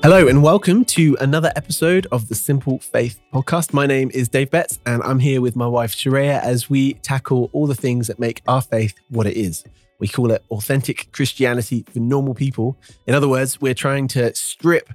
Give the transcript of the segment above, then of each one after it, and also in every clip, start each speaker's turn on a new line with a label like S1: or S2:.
S1: Hello and welcome to another episode of the Simple Faith podcast. My name is Dave Betts and I'm here with my wife Sharaya as we tackle all the things that make our faith what it is. We call it authentic Christianity for normal people. In other words, we're trying to strip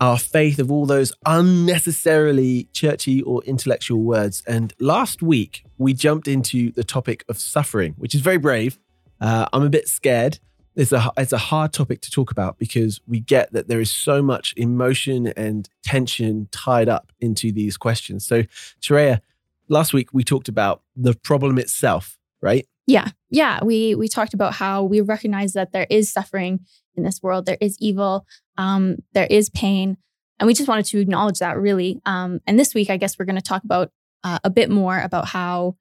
S1: our faith of all those unnecessarily churchy or intellectual words. And last week, we jumped into the topic of suffering, which is very brave. Uh, I'm a bit scared it's a it's a hard topic to talk about because we get that there is so much emotion and tension tied up into these questions. So, Sharaya, last week we talked about the problem itself, right?
S2: Yeah, yeah. We we talked about how we recognize that there is suffering in this world, there is evil, um, there is pain, and we just wanted to acknowledge that really. Um, and this week, I guess we're going to talk about uh, a bit more about how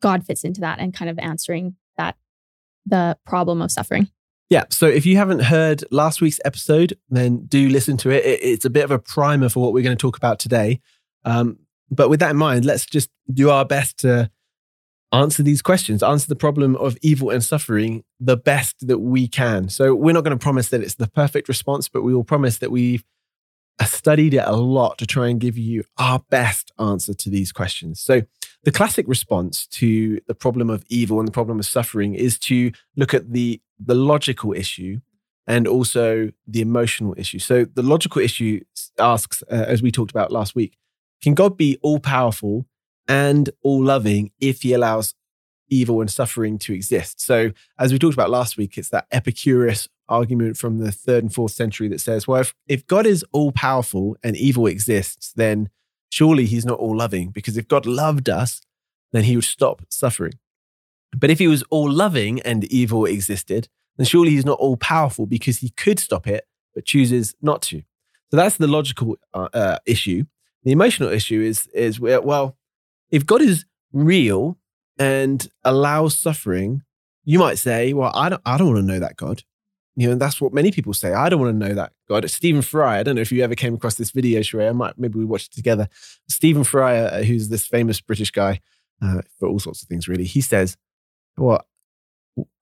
S2: God fits into that and kind of answering the problem of suffering.
S1: Yeah. So if you haven't heard last week's episode, then do listen to it. It's a bit of a primer for what we're going to talk about today. Um, but with that in mind, let's just do our best to answer these questions, answer the problem of evil and suffering the best that we can. So we're not going to promise that it's the perfect response, but we will promise that we've studied it a lot to try and give you our best answer to these questions. So the classic response to the problem of evil and the problem of suffering is to look at the, the logical issue and also the emotional issue. So the logical issue asks, uh, as we talked about last week, can God be all powerful and all loving if he allows evil and suffering to exist? So as we talked about last week, it's that Epicurus argument from the third and fourth century that says, well, if, if God is all powerful and evil exists, then surely he's not all loving because if God loved us, then he would stop suffering. But if he was all loving and evil existed, then surely he's not all powerful because he could stop it, but chooses not to. So that's the logical uh, uh, issue. The emotional issue is, is well, if God is real and allows suffering, you might say, well, I don't, I don't want to know that God. You know, that's what many people say. I don't want to know that God. Stephen Fry, I don't know if you ever came across this video, Sheree. I might, maybe we watched it together. Stephen Fry, uh, who's this famous British guy uh, for all sorts of things, really, he says, well,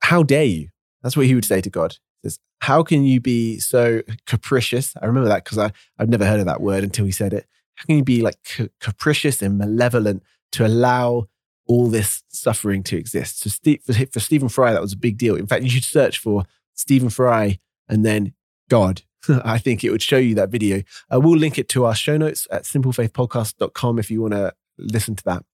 S1: how dare you? That's what he would say to God. He says, how can you be so capricious? I remember that because I've never heard of that word until he said it. How can you be like capricious and malevolent to allow all this suffering to exist? So Steve, for, for Stephen Fry, that was a big deal. In fact, you should search for Stephen Fry, and then God. I think it would show you that video. Uh, we'll link it to our show notes at simplefaithpodcast.com if you want to listen to that.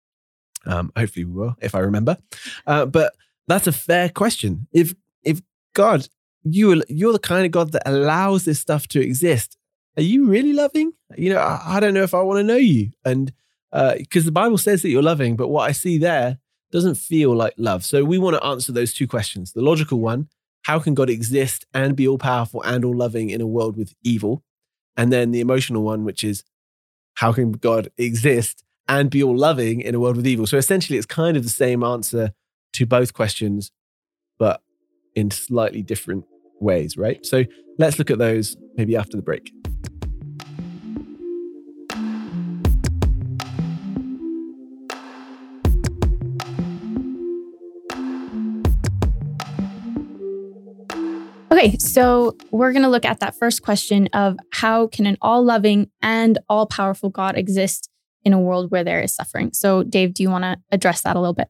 S1: Um, hopefully we will, if I remember. Uh, but that's a fair question. If if God, you you're the kind of God that allows this stuff to exist, are you really loving? You know, I, I don't know if I want to know you, and because uh, the Bible says that you're loving, but what I see there doesn't feel like love. So we want to answer those two questions. The logical one how can God exist and be all powerful and all loving in a world with evil? And then the emotional one, which is how can God exist and be all loving in a world with evil? So essentially, it's kind of the same answer to both questions, but in slightly different ways, right? So let's look at those maybe after the break.
S2: So we're going to look at that first question of how can an all loving and all powerful God exist in a world where there is suffering? So, Dave, do you want to address that a little bit?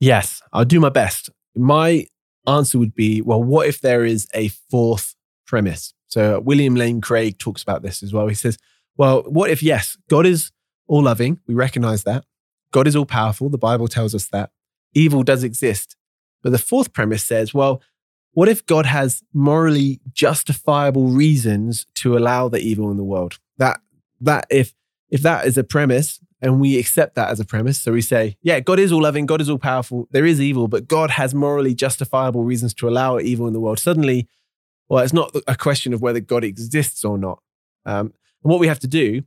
S1: Yes, I'll do my best. My answer would be well, what if there is a fourth premise? So, William Lane Craig talks about this as well. He says, well, what if, yes, God is all loving? We recognize that. God is all powerful. The Bible tells us that. Evil does exist. But the fourth premise says, well, what if God has morally justifiable reasons to allow the evil in the world? That that if if that is a premise and we accept that as a premise, so we say, yeah, God is all loving, God is all powerful, there is evil, but God has morally justifiable reasons to allow evil in the world. Suddenly, well, it's not a question of whether God exists or not. Um, and what we have to do,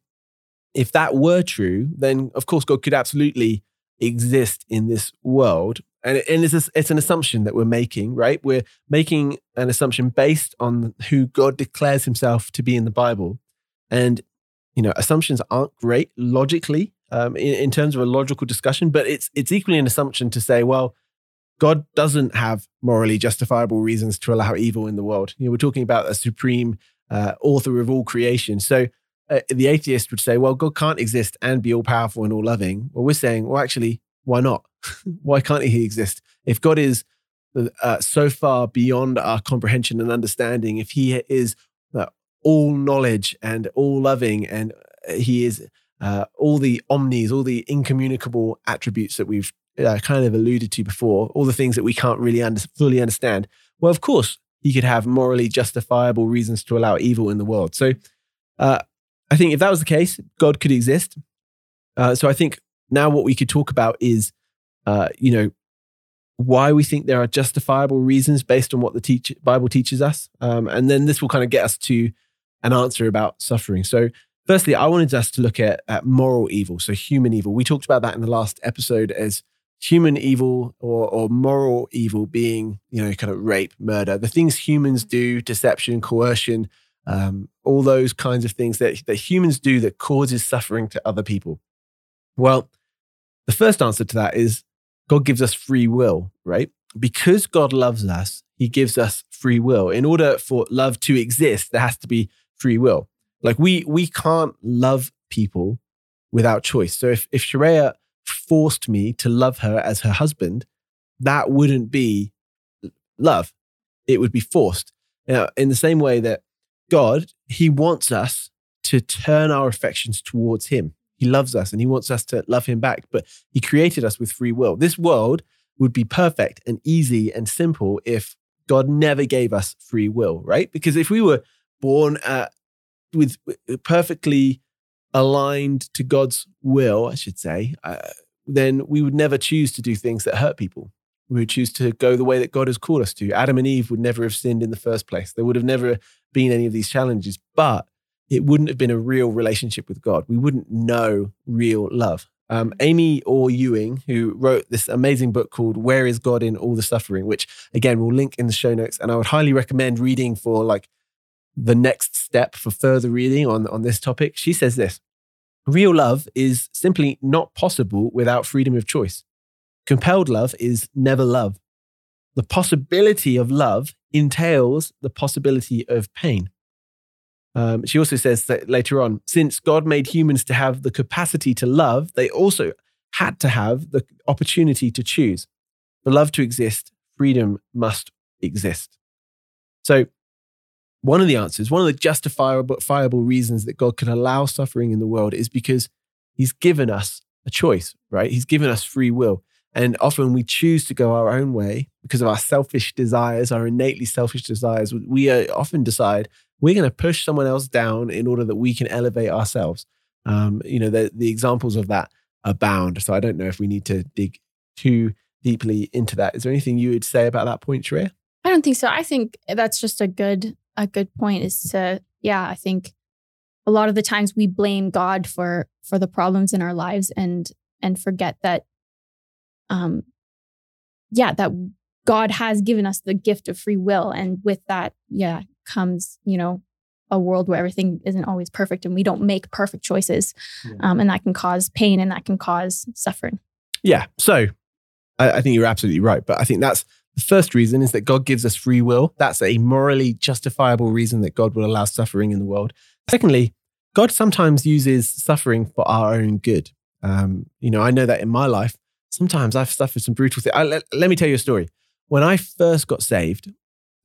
S1: if that were true, then of course God could absolutely exist in this world and, and it's, a, it's an assumption that we're making, right? We're making an assumption based on who God declares himself to be in the Bible. And, you know, assumptions aren't great logically um, in, in terms of a logical discussion, but it's, it's equally an assumption to say, well, God doesn't have morally justifiable reasons to allow evil in the world. You know, we're talking about a supreme uh, author of all creation. So uh, the atheist would say, well, God can't exist and be all powerful and all loving. Well, we're saying, well, actually, why not? why can't he exist? If God is uh, so far beyond our comprehension and understanding, if he is uh, all knowledge and all loving and uh, he is uh, all the omnis, all the incommunicable attributes that we've uh, kind of alluded to before, all the things that we can't really under- fully understand, well, of course, he could have morally justifiable reasons to allow evil in the world. So uh, I think if that was the case, God could exist. So I think now what we could talk about is, uh, you know, why we think there are justifiable reasons based on what the teach- Bible teaches us. Um, and then this will kind of get us to an answer about suffering. So, firstly, I wanted us to look at, at moral evil, so human evil. We talked about that in the last episode as human evil or, or moral evil being, you know, kind of rape, murder, the things humans do, deception, coercion, um, all those kinds of things that, that humans do that causes suffering to other people. Well, the first answer to that is God gives us free will, right? Because God loves us, he gives us free will. In order for love to exist, there has to be free will. Like we we can't love people without choice. So if if Sharaya forced me to love her as her husband, that wouldn't be love. It would be forced. Now, in the same way that God, he wants us to turn our affections towards him. He loves us and he wants us to love him back, but he created us with free will. This world would be perfect and easy and simple if God never gave us free will, right? Because if we were born uh, with perfectly aligned to God's will, I should say, uh, then we would never choose to do things that hurt people. We would choose to go the way that God has called us to. Adam and Eve would never have sinned in the first place. There would have never been any of these challenges. But it wouldn't have been a real relationship with God. We wouldn't know real love. Um, Amy Orr Ewing, who wrote this amazing book called Where is God in All the Suffering, which again we'll link in the show notes. And I would highly recommend reading for like the next step for further reading on, on this topic. She says this Real love is simply not possible without freedom of choice. Compelled love is never love. The possibility of love entails the possibility of pain. Um, she also says that later on, since God made humans to have the capacity to love, they also had to have the opportunity to choose. For love to exist, freedom must exist. So, one of the answers, one of the justifiable reasons that God can allow suffering in the world is because He's given us a choice, right? He's given us free will. And often we choose to go our own way because of our selfish desires, our innately selfish desires. We often decide we're going to push someone else down in order that we can elevate ourselves. Um, you know, the, the examples of that abound. So I don't know if we need to dig too deeply into that. Is there anything you would say about that point, Sharaya?
S2: I don't think so. I think that's just a good a good point. Is to yeah, I think a lot of the times we blame God for for the problems in our lives and and forget that um yeah that God has given us the gift of free will and with that yeah comes you know a world where everything isn't always perfect and we don't make perfect choices yeah. um, and that can cause pain and that can cause suffering
S1: yeah so I, I think you're absolutely right but I think that's the first reason is that God gives us free will. That's a morally justifiable reason that God will allow suffering in the world. Secondly, God sometimes uses suffering for our own good. Um, you know, I know that in my life, sometimes I've suffered some brutal things. I, let, let me tell you a story. When I first got saved,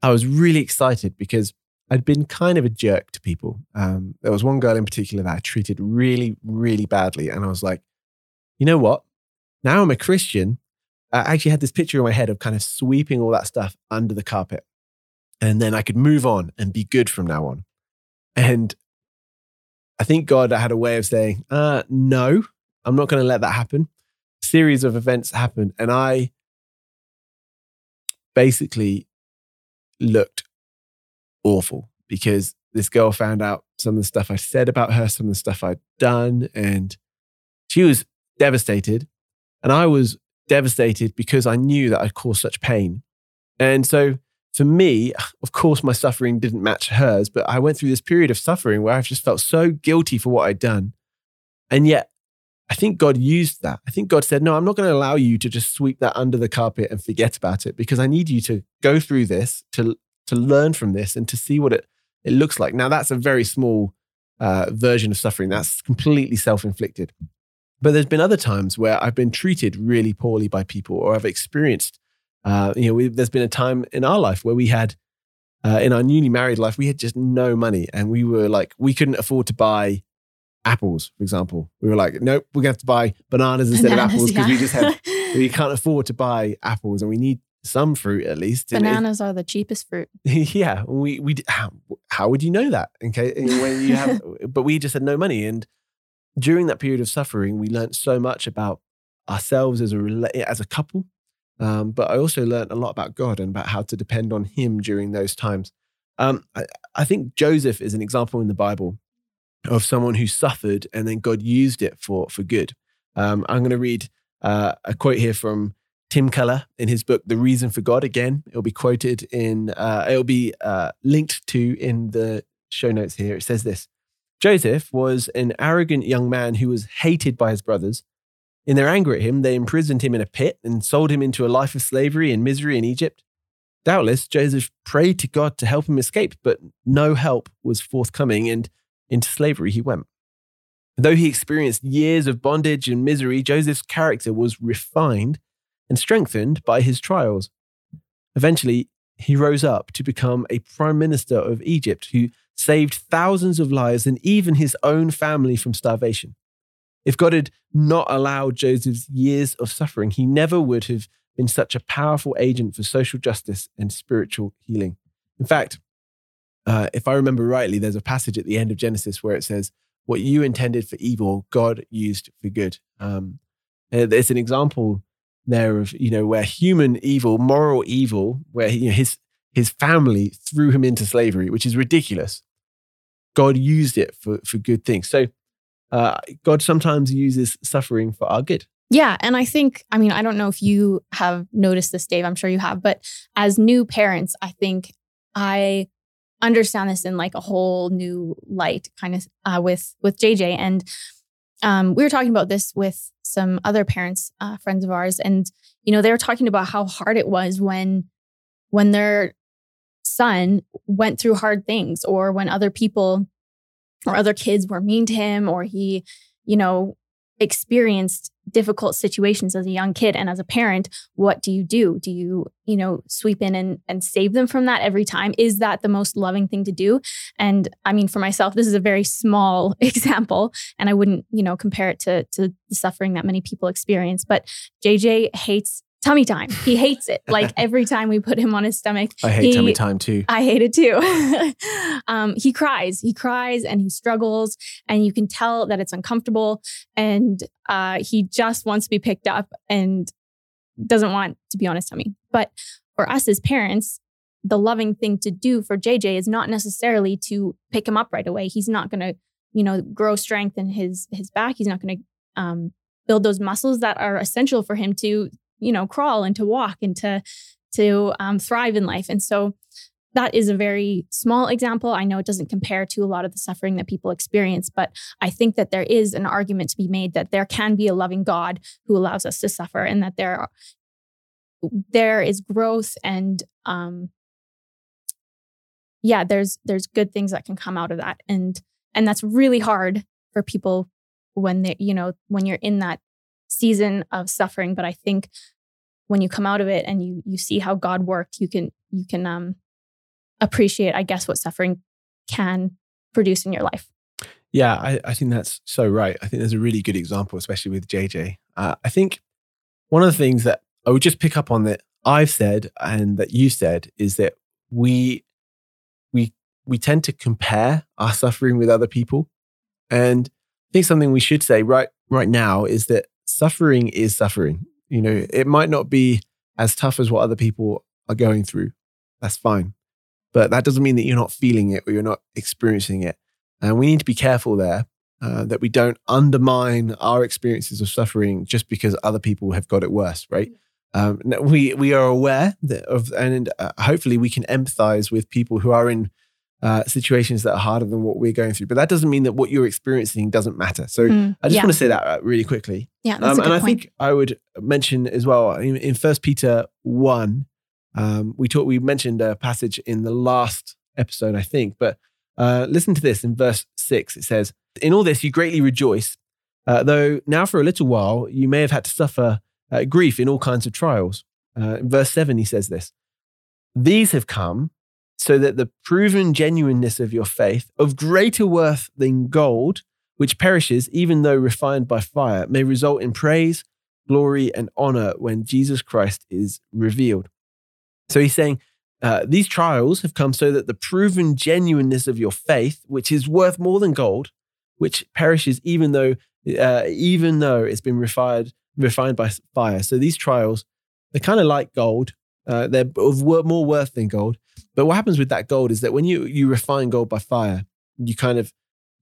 S1: I was really excited because I'd been kind of a jerk to people. Um, there was one girl in particular that I treated really, really badly. And I was like, you know what? Now I'm a Christian. I actually had this picture in my head of kind of sweeping all that stuff under the carpet. And then I could move on and be good from now on. And I think God had a way of saying, uh, no, I'm not going to let that happen. A series of events happened, and I basically looked awful because this girl found out some of the stuff I said about her, some of the stuff I'd done, and she was devastated. And I was devastated because I knew that I'd caused such pain. And so for me, of course, my suffering didn't match hers, but I went through this period of suffering where I just felt so guilty for what I'd done. And yet, I think God used that. I think God said, No, I'm not going to allow you to just sweep that under the carpet and forget about it because I need you to go through this, to, to learn from this, and to see what it it looks like. Now, that's a very small uh, version of suffering. That's completely self inflicted. But there's been other times where I've been treated really poorly by people, or I've experienced, uh, you know, we, there's been a time in our life where we had, uh, in our newly married life, we had just no money, and we were like, we couldn't afford to buy apples, for example. We were like, nope, we're going to have to buy bananas instead
S2: Bananas,
S1: of apples because
S2: yeah.
S1: we just have we can't afford to buy apples, and we need some fruit at least.
S2: Bananas are the cheapest fruit.
S1: yeah, we we how, how would you know that? Okay, when you have, but we just had no money, and during that period of suffering, we learned so much about ourselves as a as a couple. Um, but I also learned a lot about God and about how to depend on Him during those times. Um, I, I think Joseph is an example in the Bible of someone who suffered and then God used it for for good. Um, I'm going to read uh, a quote here from Tim Keller in his book The Reason for God. Again, it'll be quoted in uh, it'll be uh, linked to in the show notes here. It says this: Joseph was an arrogant young man who was hated by his brothers. In their anger at him, they imprisoned him in a pit and sold him into a life of slavery and misery in Egypt. Doubtless, Joseph prayed to God to help him escape, but no help was forthcoming, and into slavery he went. Though he experienced years of bondage and misery, Joseph's character was refined and strengthened by his trials. Eventually, he rose up to become a prime minister of Egypt who saved thousands of lives and even his own family from starvation. If God had not allowed Joseph's years of suffering, he never would have been such a powerful agent for social justice and spiritual healing. In fact, uh, if I remember rightly, there's a passage at the end of Genesis where it says, What you intended for evil, God used for good. Um, uh, it's an example there of, you know, where human evil, moral evil, where you know, his, his family threw him into slavery, which is ridiculous. God used it for, for good things. So uh, God sometimes uses suffering for our good.
S2: Yeah. And I think, I mean, I don't know if you have noticed this, Dave. I'm sure you have. But as new parents, I think I understand this in like a whole new light, kind of uh, with with JJ. And um, we were talking about this with some other parents, uh, friends of ours, and you know they were talking about how hard it was when when their son went through hard things, or when other people or other kids were mean to him, or he, you know, experienced difficult situations as a young kid and as a parent what do you do? Do you you know sweep in and and save them from that every time? Is that the most loving thing to do? And i mean for myself this is a very small example and i wouldn't you know compare it to to the suffering that many people experience but jj hates tummy time he hates it like every time we put him on his stomach
S1: I hate
S2: He-
S1: tummy time too.
S2: I hate it too. um, he cries, he cries and he struggles, and you can tell that it's uncomfortable. And uh, he just wants to be picked up and doesn't want to be on his tummy. But for us as parents, the loving thing to do for JJ is not necessarily to pick him up right away. He's not going to, you know, grow strength in his his back. He's not going to um, build those muscles that are essential for him to, you know, crawl and to walk and to to um, thrive in life. And so that is a very small example. I know it doesn't compare to a lot of the suffering that people experience, but I think that there is an argument to be made that there can be a loving God who allows us to suffer, and that there there is growth and um, yeah, there's there's good things that can come out of that, and and that's really hard for people when they you know when you're in that season of suffering. But I think when you come out of it and you you see how God worked, you can you can um appreciate, I guess, what suffering can produce in your life.
S1: Yeah, I, I think that's so right. I think there's a really good example, especially with JJ. Uh, I think one of the things that I would just pick up on that I've said and that you said is that we we we tend to compare our suffering with other people, and I think something we should say right right now is that suffering is suffering. You know, it might not be as tough as what other people are going through. That's fine, but that doesn't mean that you're not feeling it or you're not experiencing it. And we need to be careful there uh, that we don't undermine our experiences of suffering just because other people have got it worse, right? Um, we we are aware that of, and uh, hopefully we can empathize with people who are in uh, situations that are harder than what we're going through. But that doesn't mean that what you're experiencing doesn't matter. So
S2: Mm,
S1: I just
S2: yeah,
S1: want to say that uh, really quickly.
S2: yeah, that's
S1: Um, and I
S2: point.
S1: think I would mention as well in, in First Peter one, um, we talked. We mentioned a passage in the last episode, I think, but Uh, listen to this in verse six. It says, In all this you greatly rejoice, uh, though now for a little while you may have had to suffer uh, grief in all kinds of trials. Uh, in verse seven, he says this These have come so that the proven genuineness of your faith, of greater worth than gold, which perishes even though refined by fire, may result in praise, glory, and honor when Jesus Christ is revealed. So he's saying, uh, these trials have come so that the proven genuineness of your faith, which is worth more than gold, which perishes even though uh, even though it's been refined refined by fire. So these trials, they're kind of like gold. Uh, they're of more worth than gold. But what happens with that gold is that when you you refine gold by fire, you kind of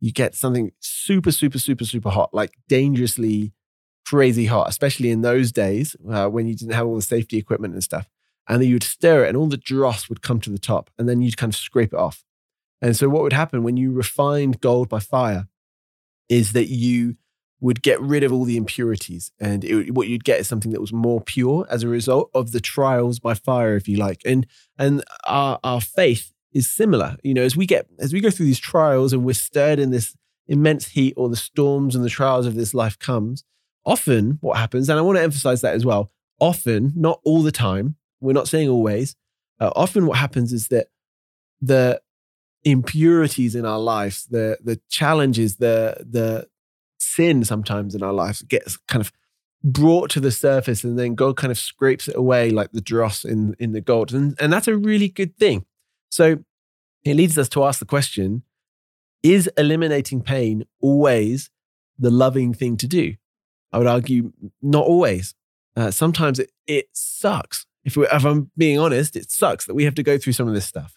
S1: you get something super super super super hot, like dangerously crazy hot, especially in those days uh, when you didn't have all the safety equipment and stuff and then you'd stir it and all the dross would come to the top and then you'd kind of scrape it off. And so what would happen when you refined gold by fire is that you would get rid of all the impurities and it, what you'd get is something that was more pure as a result of the trials by fire if you like and and our our faith is similar you know as we get as we go through these trials and we're stirred in this immense heat or the storms and the trials of this life comes often what happens and i want to emphasize that as well often not all the time we're not saying always. Uh, often, what happens is that the impurities in our lives, the the challenges, the the sin sometimes in our lives gets kind of brought to the surface, and then God kind of scrapes it away like the dross in in the gold, and and that's a really good thing. So it leads us to ask the question: Is eliminating pain always the loving thing to do? I would argue not always. Uh, sometimes it, it sucks if, if I'm being honest, it sucks that we have to go through some of this stuff.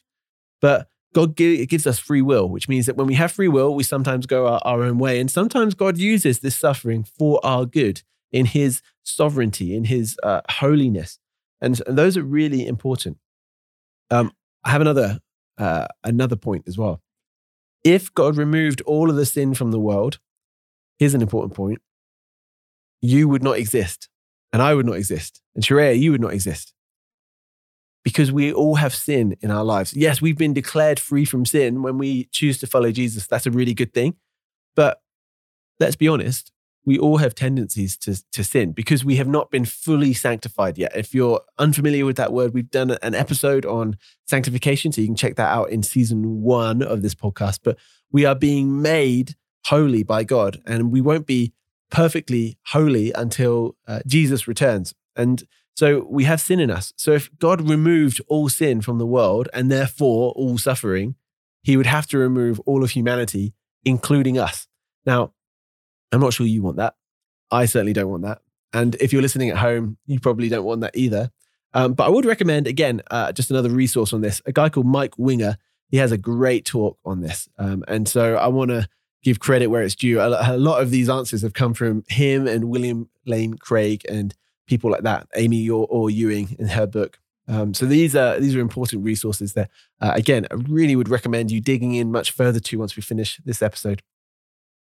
S1: But God give, gives us free will, which means that when we have free will, we sometimes go our, our own way. And sometimes God uses this suffering for our good in his sovereignty, in his uh, holiness. And, and, those are really important. Um, I have another, uh, another point as well. If God removed all of the sin from the world, here's an important point you would not exist and I would not exist, and Sharaya, you would not exist. Because we all have sin in our lives. Yes, we've been declared free from sin when we choose to follow Jesus. That's a really good thing. But let's be honest, we all have tendencies to, to sin because we have not been fully sanctified yet. If you're unfamiliar with that word, we've done an episode on sanctification. So you can check that out in season one of this podcast. But we are being made holy by God, and we won't be perfectly holy until uh, Jesus returns. And so we have sin in us. So if God removed all sin from the world and therefore all suffering, he would have to remove all of humanity, including us. Now, I'm not sure you want that. I certainly don't want that. And if you're listening at home, you probably don't want that either. Um, but I would recommend, again, uh, just another resource on this a guy called Mike Winger. He has a great talk on this. Um, and so I want to give credit where it's due. A, lot of these answers have come from him and William Lane Craig and people like that, Amy or, or Ewing in her book. Um, so these are these are important resources that uh, again I really would recommend you digging in much further to once we finish this episode.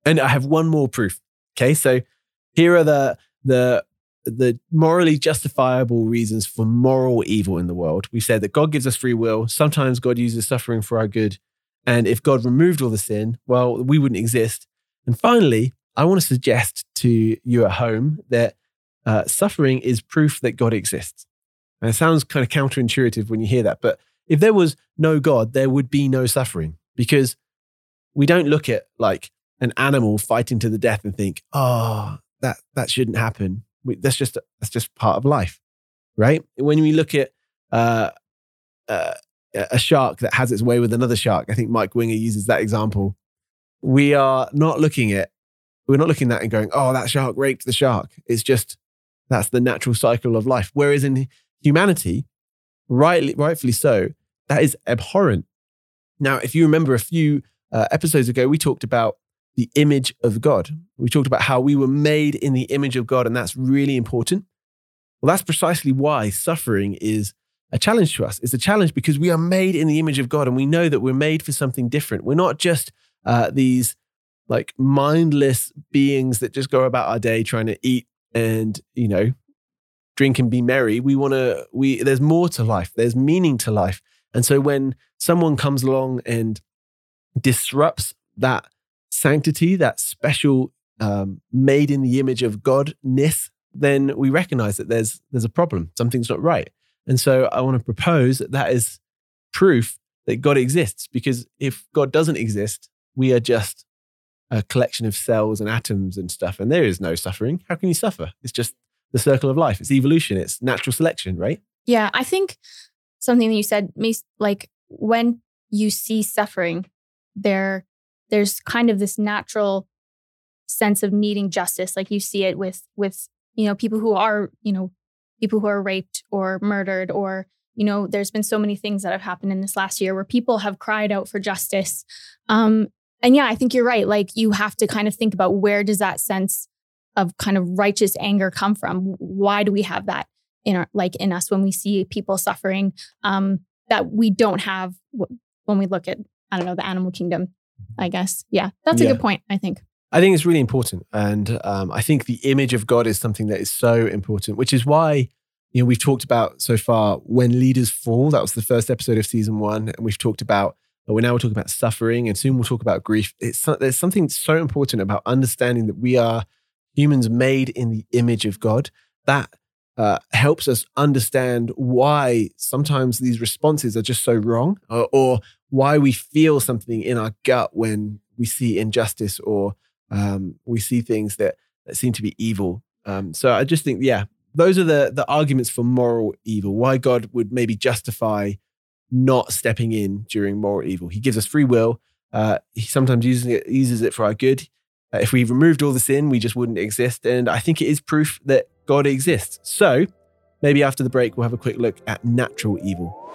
S1: And I have one more proof. Okay, so here are the the the morally justifiable reasons for moral evil in the world. We said that God gives us free will. Sometimes God uses suffering for our good. And if God removed all the sin, well, we wouldn't exist. And finally, I want to suggest to you at home that uh, suffering is proof that God exists. And it sounds kind of counterintuitive when you hear that, but if there was no God, there would be no suffering because we don't look at like an animal fighting to the death and think, oh, that, that shouldn't happen. We, that's just that's just part of life, right? When we look at uh, uh, a shark that has its way with another shark. I think Mike Winger uses that example. We are not looking at we're not looking at that and going, oh, that shark raped the shark. It's just that's the natural cycle of life. Whereas in humanity, rightly, rightfully so, that is abhorrent. Now, if you remember a few uh, episodes ago, we talked about the image of God. We talked about how we were made in the image of God, and that's really important. Well, that's precisely why suffering is a challenge to us. It's a challenge because we are made in the image of God and we know that we're made for something different. We're not just uh, these like mindless beings that just go about our day trying to eat and, you know, drink and be merry. We want to, we, there's more to life, there's meaning to life. And so when someone comes along and disrupts that sanctity, that special um, made in the image of Godness, then we recognize that there's there's a problem. Something's not right. And so I want to propose that that is proof that God exists. Because if God doesn't exist, we are just a collection of cells and atoms and stuff, and there is no suffering. How can you suffer? It's just the circle of life. It's evolution. It's natural selection, right?
S2: Yeah, I think something that you said, like when you see suffering, there, there's kind of this natural sense of needing justice. Like you see it with with you know people who are you know people who are raped or murdered or you know there's been so many things that have happened in this last year where people have cried out for justice um and yeah i think you're right like you have to kind of think about where does that sense of kind of righteous anger come from why do we have that in our like in us when we see people suffering um that we don't have when we look at i don't know the animal kingdom i guess yeah that's a yeah. good point i think
S1: I think it's really important. And um, I think the image of God is something that is so important, which is why, you know, we've talked about so far when leaders fall. That was the first episode of season one. And we've talked about, we're now talking about suffering and soon we'll talk about grief. It's, there's something so important about understanding that we are humans made in the image of God. That uh, helps us understand why sometimes these responses are just so wrong or, or why we feel something in our gut when we see injustice or um, we see things that, that seem to be evil. Um, so I just think, yeah, those are the, the arguments for moral evil, why God would maybe justify not stepping in during moral evil. He gives us free will. Uh, he sometimes uses it, uses it for our good. Uh, if we removed all the sin, we just wouldn't exist. And I think it is proof that God exists. So maybe after the break, we'll have a quick look at natural evil.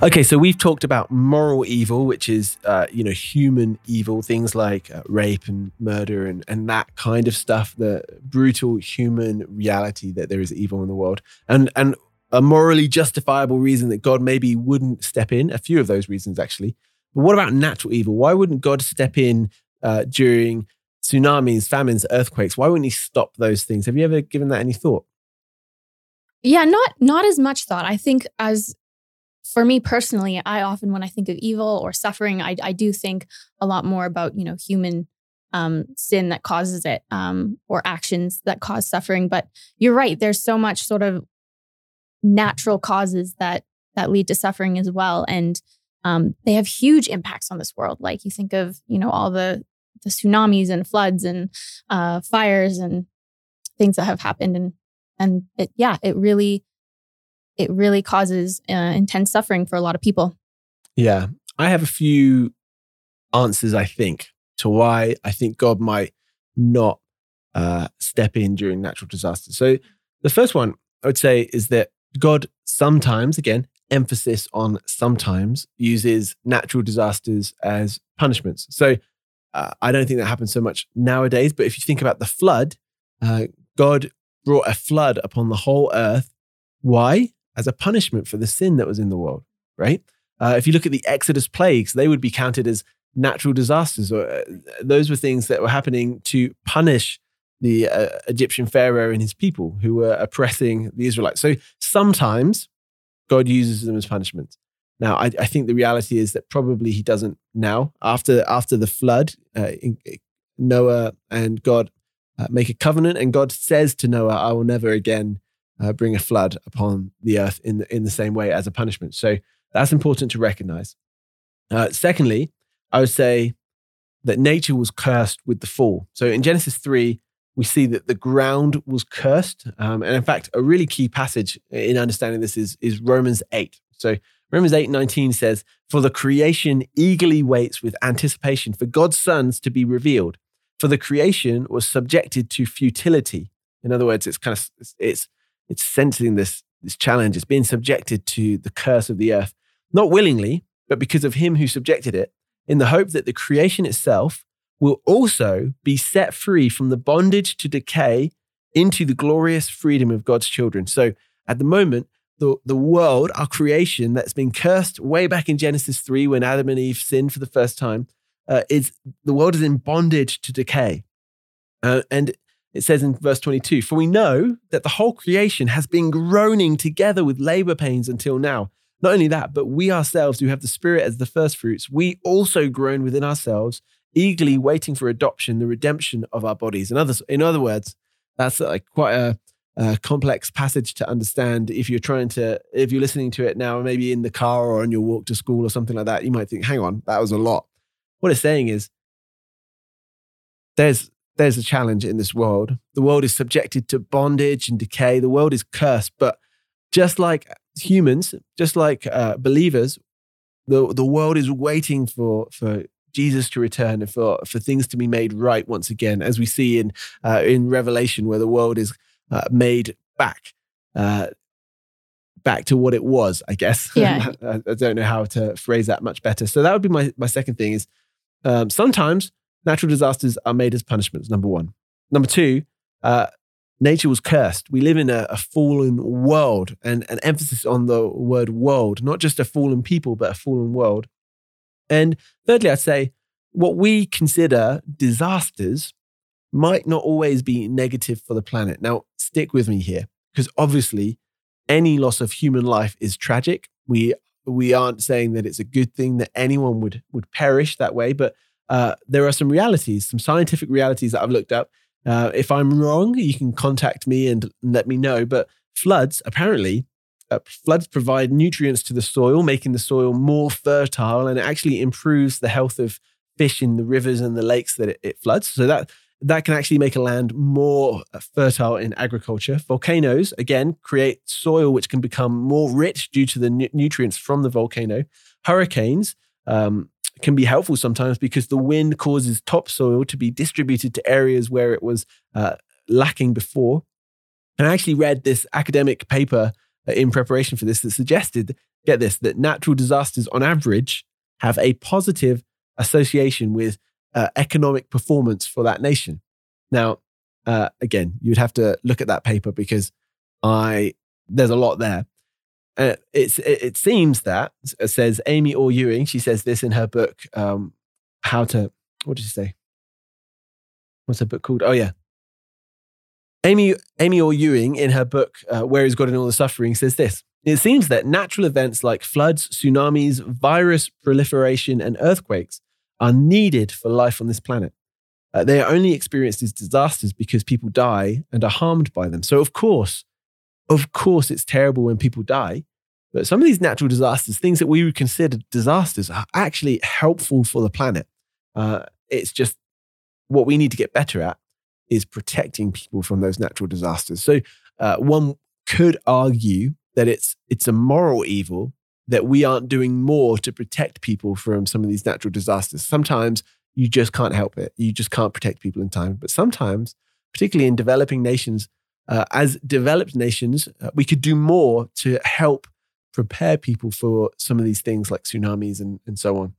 S1: Okay, so we've talked about moral evil, which is uh, you know human evil, things like uh, rape and murder and and that kind of stuff, the brutal human reality that there is evil in the world, and and a morally justifiable reason that God maybe wouldn't step in. A few of those reasons actually. But what about natural evil? Why wouldn't God step in uh, during tsunamis, famines, earthquakes? Why wouldn't He stop those things? Have you ever given that any thought?
S2: Yeah, not not as much thought. I think as for me personally, I often, when I think of evil or suffering, I, I do think a lot more about, you know, human um, sin that causes it um, or actions that cause suffering. But you're right. There's so much sort of natural causes that that lead to suffering as well, and um, they have huge impacts on this world. Like you think of, you know, all the the tsunamis and floods and uh, fires and things that have happened, and and it, yeah, it really it really causes uh, intense suffering for a lot of people.
S1: Yeah. I have a few answers, I think, to why I think God might not uh, step in during natural disasters. So, the first one I would say is that God sometimes, again, emphasis on sometimes, uses natural disasters as punishments. So, uh, I don't think that happens so much nowadays, but if you think about the flood, uh, God brought a flood upon the whole earth. Why? As a punishment for the sin that was in the world, right? Uh, if you look at the Exodus plagues, they would be counted as natural disasters, or uh, those were things that were happening to punish the uh, Egyptian Pharaoh and his people who were oppressing the Israelites. So sometimes God uses them as punishment. Now, I, I think the reality is that probably he doesn't now. After after the flood, uh, Noah and God uh, make a covenant, and God says to Noah, "I will never again uh, bring a flood upon the earth in the, in the same way as a punishment. So that's important to recognize. Uh, secondly, I would say that nature was cursed with the fall. So in Genesis 3, we see that the ground was cursed. Um, and in fact, a really key passage in understanding this is, is Romans 8. So Romans 8 19 says, For the creation eagerly waits with anticipation for God's sons to be revealed. For the creation was subjected to futility. In other words, it's kind of it's it's sensing this, this challenge. It's being subjected to the curse of the earth, not willingly, but because of him who subjected it, in the hope that the creation itself will also be set free from the bondage to decay into the glorious freedom of God's children. So at the moment, the, the world, our creation that's been cursed way back in Genesis 3 when Adam and Eve sinned for the first time, uh, is the world is in bondage to decay. Uh, and it says in verse 22 For we know that the whole creation has been groaning together with labor pains until now. Not only that, but we ourselves who have the Spirit as the first fruits, we also groan within ourselves, eagerly waiting for adoption, the redemption of our bodies. In other, in other words, that's like quite a, a complex passage to understand. If you're trying to, if you're listening to it now, maybe in the car or on your walk to school or something like that, you might think, hang on, that was a lot. What it's saying is there's there's a challenge in this world. The world is subjected to bondage and decay. The world is cursed. But just like humans, just like uh, believers, the, the world is waiting for, for Jesus to return and for, for things to be made right once again, as we see in, uh, in Revelation, where the world is uh, made back. Uh, back to what it was, I guess.
S2: Yeah.
S1: I, I don't know how to phrase that much better. So that would be my, my second thing is um, sometimes natural disasters are made as punishments, number one. Number two, uh, nature was cursed. We live in a, a, fallen world, and an emphasis on the word world, not just a fallen people, but a fallen world. And thirdly, I'd say what we consider disasters might not always be negative for the planet. Now, stick with me here, because obviously, any loss of human life is tragic. We we aren't saying that it's a good thing that anyone would would perish that way, but uh, there are some realities, some scientific realities that I've looked up. Uh, if I'm wrong, you can contact me and let me know. But floods, apparently, uh, floods provide nutrients to the soil, making the soil more fertile, and it actually improves the health of fish in the rivers and the lakes that it, it floods. So that that can actually make a land more uh, fertile in agriculture. Volcanoes, again, create soil which can become more rich due to the nu- nutrients from the volcano. Hurricanes um, can be helpful sometimes because the wind causes topsoil to be distributed to areas where it was uh, lacking before. And I actually read this academic paper uh, in preparation for this that suggested, get this, that natural disasters on average have a positive association with uh, economic performance for that nation. Now, uh, again, you'd have to look at that paper because I there's a lot there. Uh, it's it, it, seems that says Amy Orr Ewing. She says this in her book, um, "How to." What did she say? What's her book called? Oh yeah, Amy Amy Orr Ewing in her book uh, "Where Is God in All the Suffering" says this. It seems that natural events like floods, tsunamis, virus proliferation, and earthquakes are needed for life on this planet. Uh, they are only experienced as disasters because people die and are harmed by them. So, of course, of course, it's terrible when people die. But some of these natural disasters, things that we would consider disasters, are actually helpful for the planet. Uh, it's just what we need to get better at is protecting people from those natural disasters. So uh, one could argue that it's it's a moral evil that we aren't doing more to protect people from some of these natural disasters. Sometimes you just can't help it. You just can't protect people in time. But sometimes, particularly in developing nations, uh, as developed nations, uh, we could do more to help prepare people for some of these things like tsunamis and, and so on.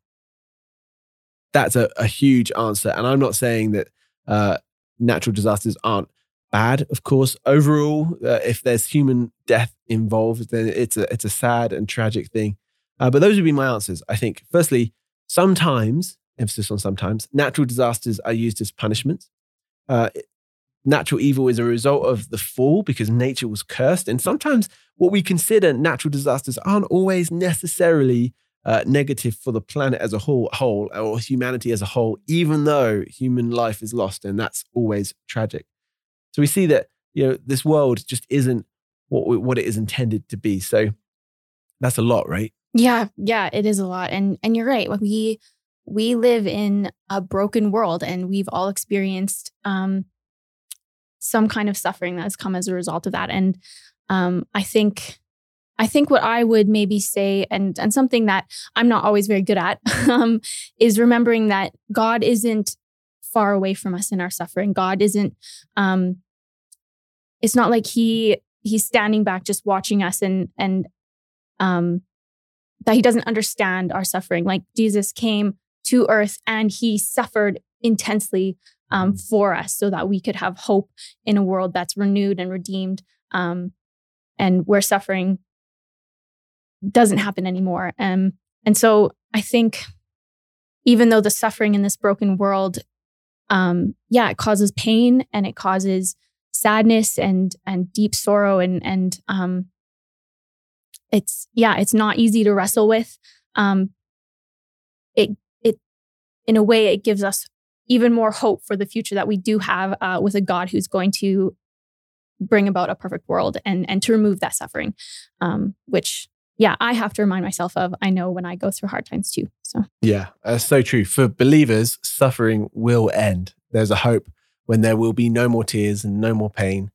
S1: That's a, a huge answer. And I'm not saying that uh, natural disasters aren't bad. Of course, overall, uh, if there's human death involved, then it's a, it's a sad and tragic thing. Uh, but those would be my answers. I think, firstly, sometimes, emphasis on sometimes, natural disasters are used as punishments. Uh, natural evil is a result of the fall because nature was cursed. And sometimes what we consider natural disasters aren't always necessarily uh, negative for the planet as a whole, whole or humanity as a whole, even though human life is lost. And that's always tragic. So we see that you know this world just isn't what we, what it is intended to be. So that's a lot, right?
S2: Yeah, yeah, it is a lot. And and you're right. We we live in a broken world and we've all experienced um some kind of suffering that has come as a result of that. And um, I think I think what I would maybe say, and and something that I'm not always very good at, um, is remembering that God isn't far away from us in our suffering. God isn't. Um, it's not like he he's standing back just watching us and and um, that he doesn't understand our suffering. Like Jesus came to earth and he suffered intensely um, for us so that we could have hope in a world that's renewed and redeemed um, and where suffering doesn't happen anymore. Um, and so I think even though the suffering in this broken world, um, yeah, it causes pain and it causes sadness and and deep sorrow and and um, it's yeah, it's not easy to wrestle with. Um, it it in a way it gives us even more hope for the future that we do have uh, with a God who's going to bring about a perfect world and and to remove that suffering, um, which yeah, I have to remind myself of. I know when I go through hard times too. So
S1: yeah, that's so true. For believers, suffering will end. There's a hope when there will be no more tears and no more pain.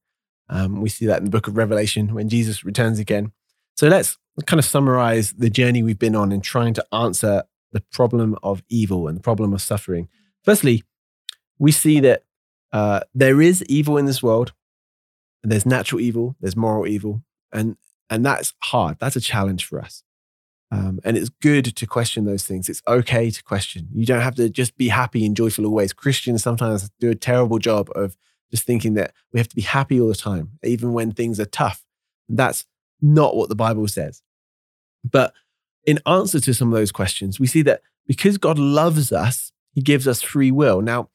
S1: Um, we see that in the book of Revelation when Jesus returns again. So let's kind of summarize the journey we've been on in trying to answer the problem of evil and the problem of suffering. Firstly, we see that uh, there is evil in this world. There's natural evil, there's moral evil, and and that's hard. That's a challenge for us. Um, and it's good to question those things. It's okay to question. You don't have to just be happy and joyful always. Christians sometimes do a terrible job of just thinking that we have to be happy all the time, even when things are tough. That's not what the Bible says. But in answer to some of those questions, we see that because God loves us, he gives us free will. Now,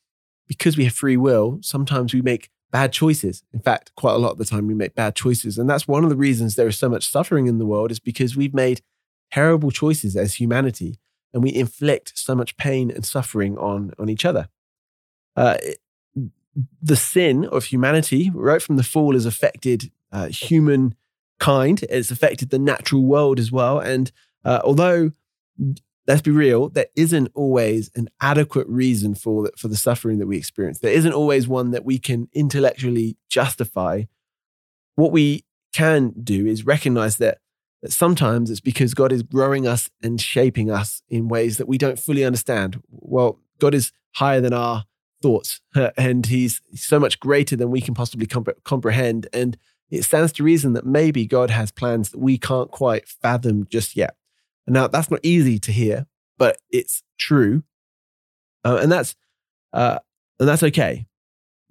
S1: because we have free will, sometimes we make bad choices. In fact, quite a lot of the time we make bad choices. And that's one of the reasons there is so much suffering in the world is because we've made terrible choices as humanity and we inflict so much pain and suffering on, on each other. Uh, the sin of humanity, right from the fall, has affected uh, humankind. It's affected the natural world as well. And uh, although let's be real, there isn't always an adequate reason for the, for the suffering that we experience. There isn't always one that we can intellectually justify. What we can do is recognize that, that sometimes it's because God is growing us and shaping us in ways that we don't fully understand. Well, God is higher than our thoughts, and He's so much greater than we can possibly comp- comprehend. And it stands to reason that maybe God has plans that we can't quite fathom just yet. Now, that's not easy to hear, but it's true. Uh, and that's uh, and that's okay.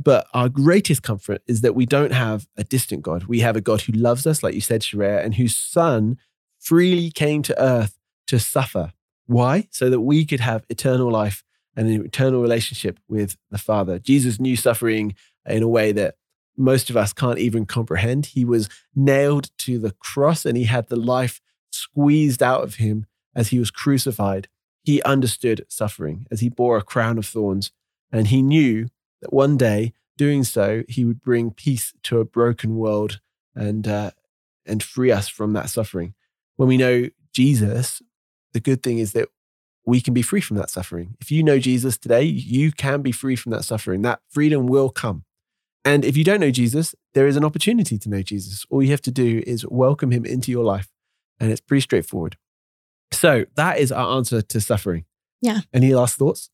S1: But our greatest comfort is that we don't have a distant God. We have a God who loves us, like you said, Sharaya, and whose son freely came to earth to suffer. Why? So that we could have eternal life and an eternal relationship with the Father. Jesus knew suffering in a way that most of us can't even comprehend. He was nailed to the cross and he had the life squeezed out of him as he was crucified, he understood suffering as he bore a crown of thorns. And he knew that one day, doing so, he would bring peace to a broken world and, uh, and free us from that suffering. When we know Jesus, the good thing is that we can be free from that suffering. If you know Jesus today, you can be free from that suffering. That freedom will come. And if you don't know Jesus, there is an opportunity to know Jesus. All you have to do is welcome him into your life and it's pretty straightforward. So that is our answer to suffering.
S2: Yeah.
S1: Any last thoughts?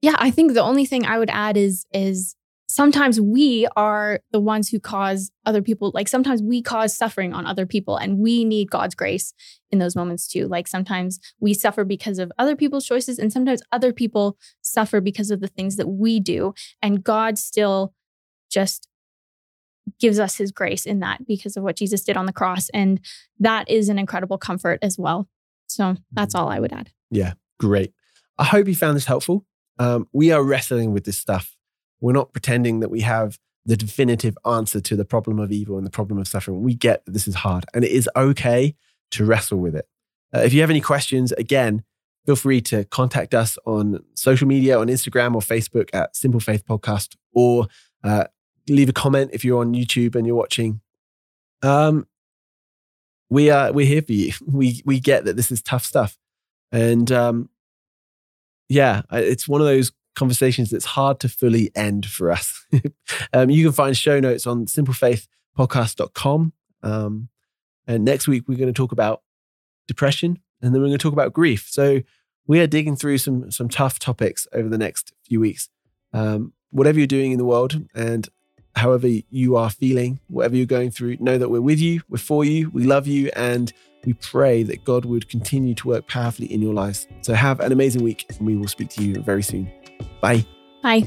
S2: Yeah, I think the only thing I would add is is sometimes we are the ones who cause other people like sometimes we cause suffering on other people and we need God's grace in those moments too. Like sometimes we suffer because of other people's choices and sometimes other people suffer because of the things that we do and God still just gives us his grace in that because of what Jesus did on the cross. And that is an incredible comfort as well. So that's all I would add.
S1: Yeah, great. I hope you found this helpful. Um, we are wrestling with this stuff. We're not pretending that we have the definitive answer to the problem of evil and the problem of suffering. We get that this is hard and it is okay to wrestle with it. Uh, if you have any questions, again, feel free to contact us on social media, on Instagram or Facebook at Simple Faith Podcast, or uh, leave a comment if you're on YouTube and you're watching. Um, we are we're here for you. We we get that this is tough stuff, and um, yeah, it's one of those conversations that's hard to fully end for us. um, you can find show notes on simplefaithpodcast.com. Um, and next week we're going to talk about depression, and then we're going to talk about grief. So we are digging through some some tough topics over the next few weeks. Um, whatever you're doing in the world, and however you are feeling, whatever you're going through, know that we're with you, we're for you, we love you, and we pray that God would continue to work powerfully in your lives. So have an amazing week, and we will speak to you very soon. Bye.
S2: Bye.